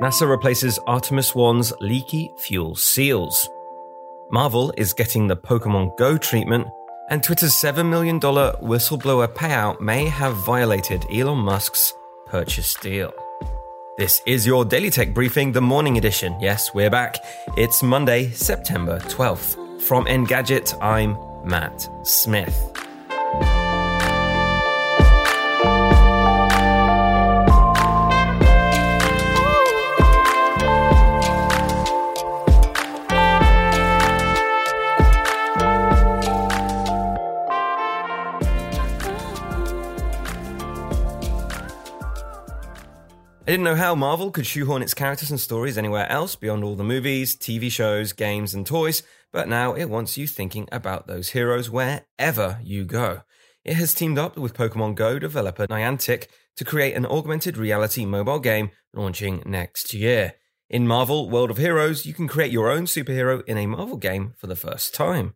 NASA replaces Artemis 1's leaky fuel seals. Marvel is getting the Pokemon Go treatment, and Twitter's $7 million whistleblower payout may have violated Elon Musk's purchase deal. This is your Daily Tech Briefing, the morning edition. Yes, we're back. It's Monday, September 12th. From Engadget, I'm Matt Smith. I didn't know how Marvel could shoehorn its characters and stories anywhere else beyond all the movies, TV shows, games, and toys, but now it wants you thinking about those heroes wherever you go. It has teamed up with Pokemon Go developer Niantic to create an augmented reality mobile game launching next year. In Marvel World of Heroes, you can create your own superhero in a Marvel game for the first time.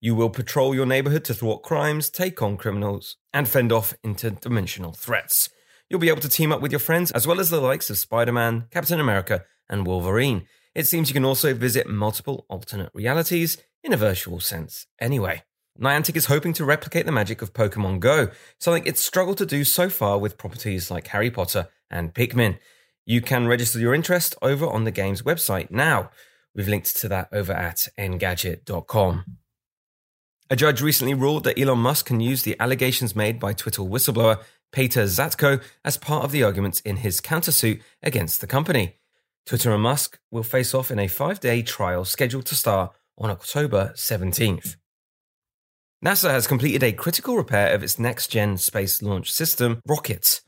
You will patrol your neighborhood to thwart crimes, take on criminals, and fend off interdimensional threats. You'll be able to team up with your friends, as well as the likes of Spider Man, Captain America, and Wolverine. It seems you can also visit multiple alternate realities in a virtual sense, anyway. Niantic is hoping to replicate the magic of Pokemon Go, something it's struggled to do so far with properties like Harry Potter and Pikmin. You can register your interest over on the game's website now. We've linked to that over at engadget.com. A judge recently ruled that Elon Musk can use the allegations made by Twitter whistleblower Peter Zatko as part of the arguments in his countersuit against the company. Twitter and Musk will face off in a five day trial scheduled to start on October 17th. NASA has completed a critical repair of its next gen space launch system, Rocket.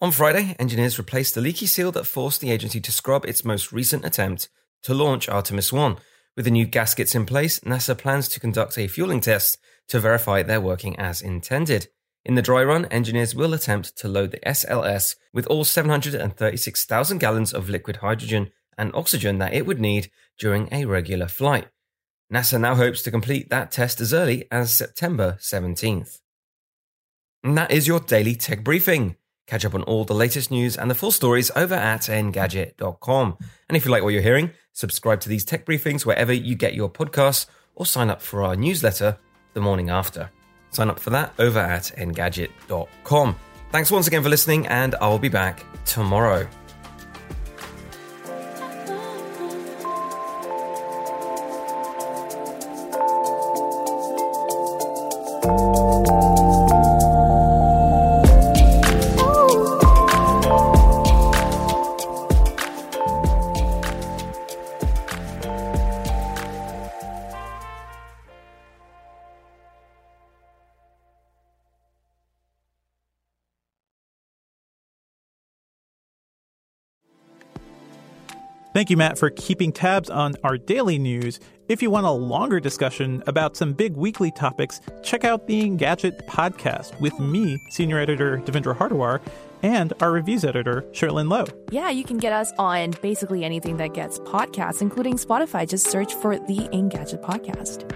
On Friday, engineers replaced the leaky seal that forced the agency to scrub its most recent attempt to launch Artemis 1. With the new gaskets in place, NASA plans to conduct a fueling test to verify they're working as intended. In the dry run, engineers will attempt to load the SLS with all 736,000 gallons of liquid hydrogen and oxygen that it would need during a regular flight. NASA now hopes to complete that test as early as September 17th. And that is your daily tech briefing. Catch up on all the latest news and the full stories over at engadget.com. And if you like what you're hearing, subscribe to these tech briefings wherever you get your podcasts or sign up for our newsletter the morning after. Sign up for that over at engadget.com. Thanks once again for listening, and I'll be back tomorrow. Thank you, Matt, for keeping tabs on our daily news. If you want a longer discussion about some big weekly topics, check out the Engadget podcast with me, senior editor Devindra Hardawar, and our reviews editor, Cherlynn Low. Yeah, you can get us on basically anything that gets podcasts, including Spotify. Just search for the Engadget podcast.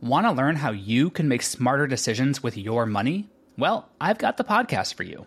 Want to learn how you can make smarter decisions with your money? Well, I've got the podcast for you.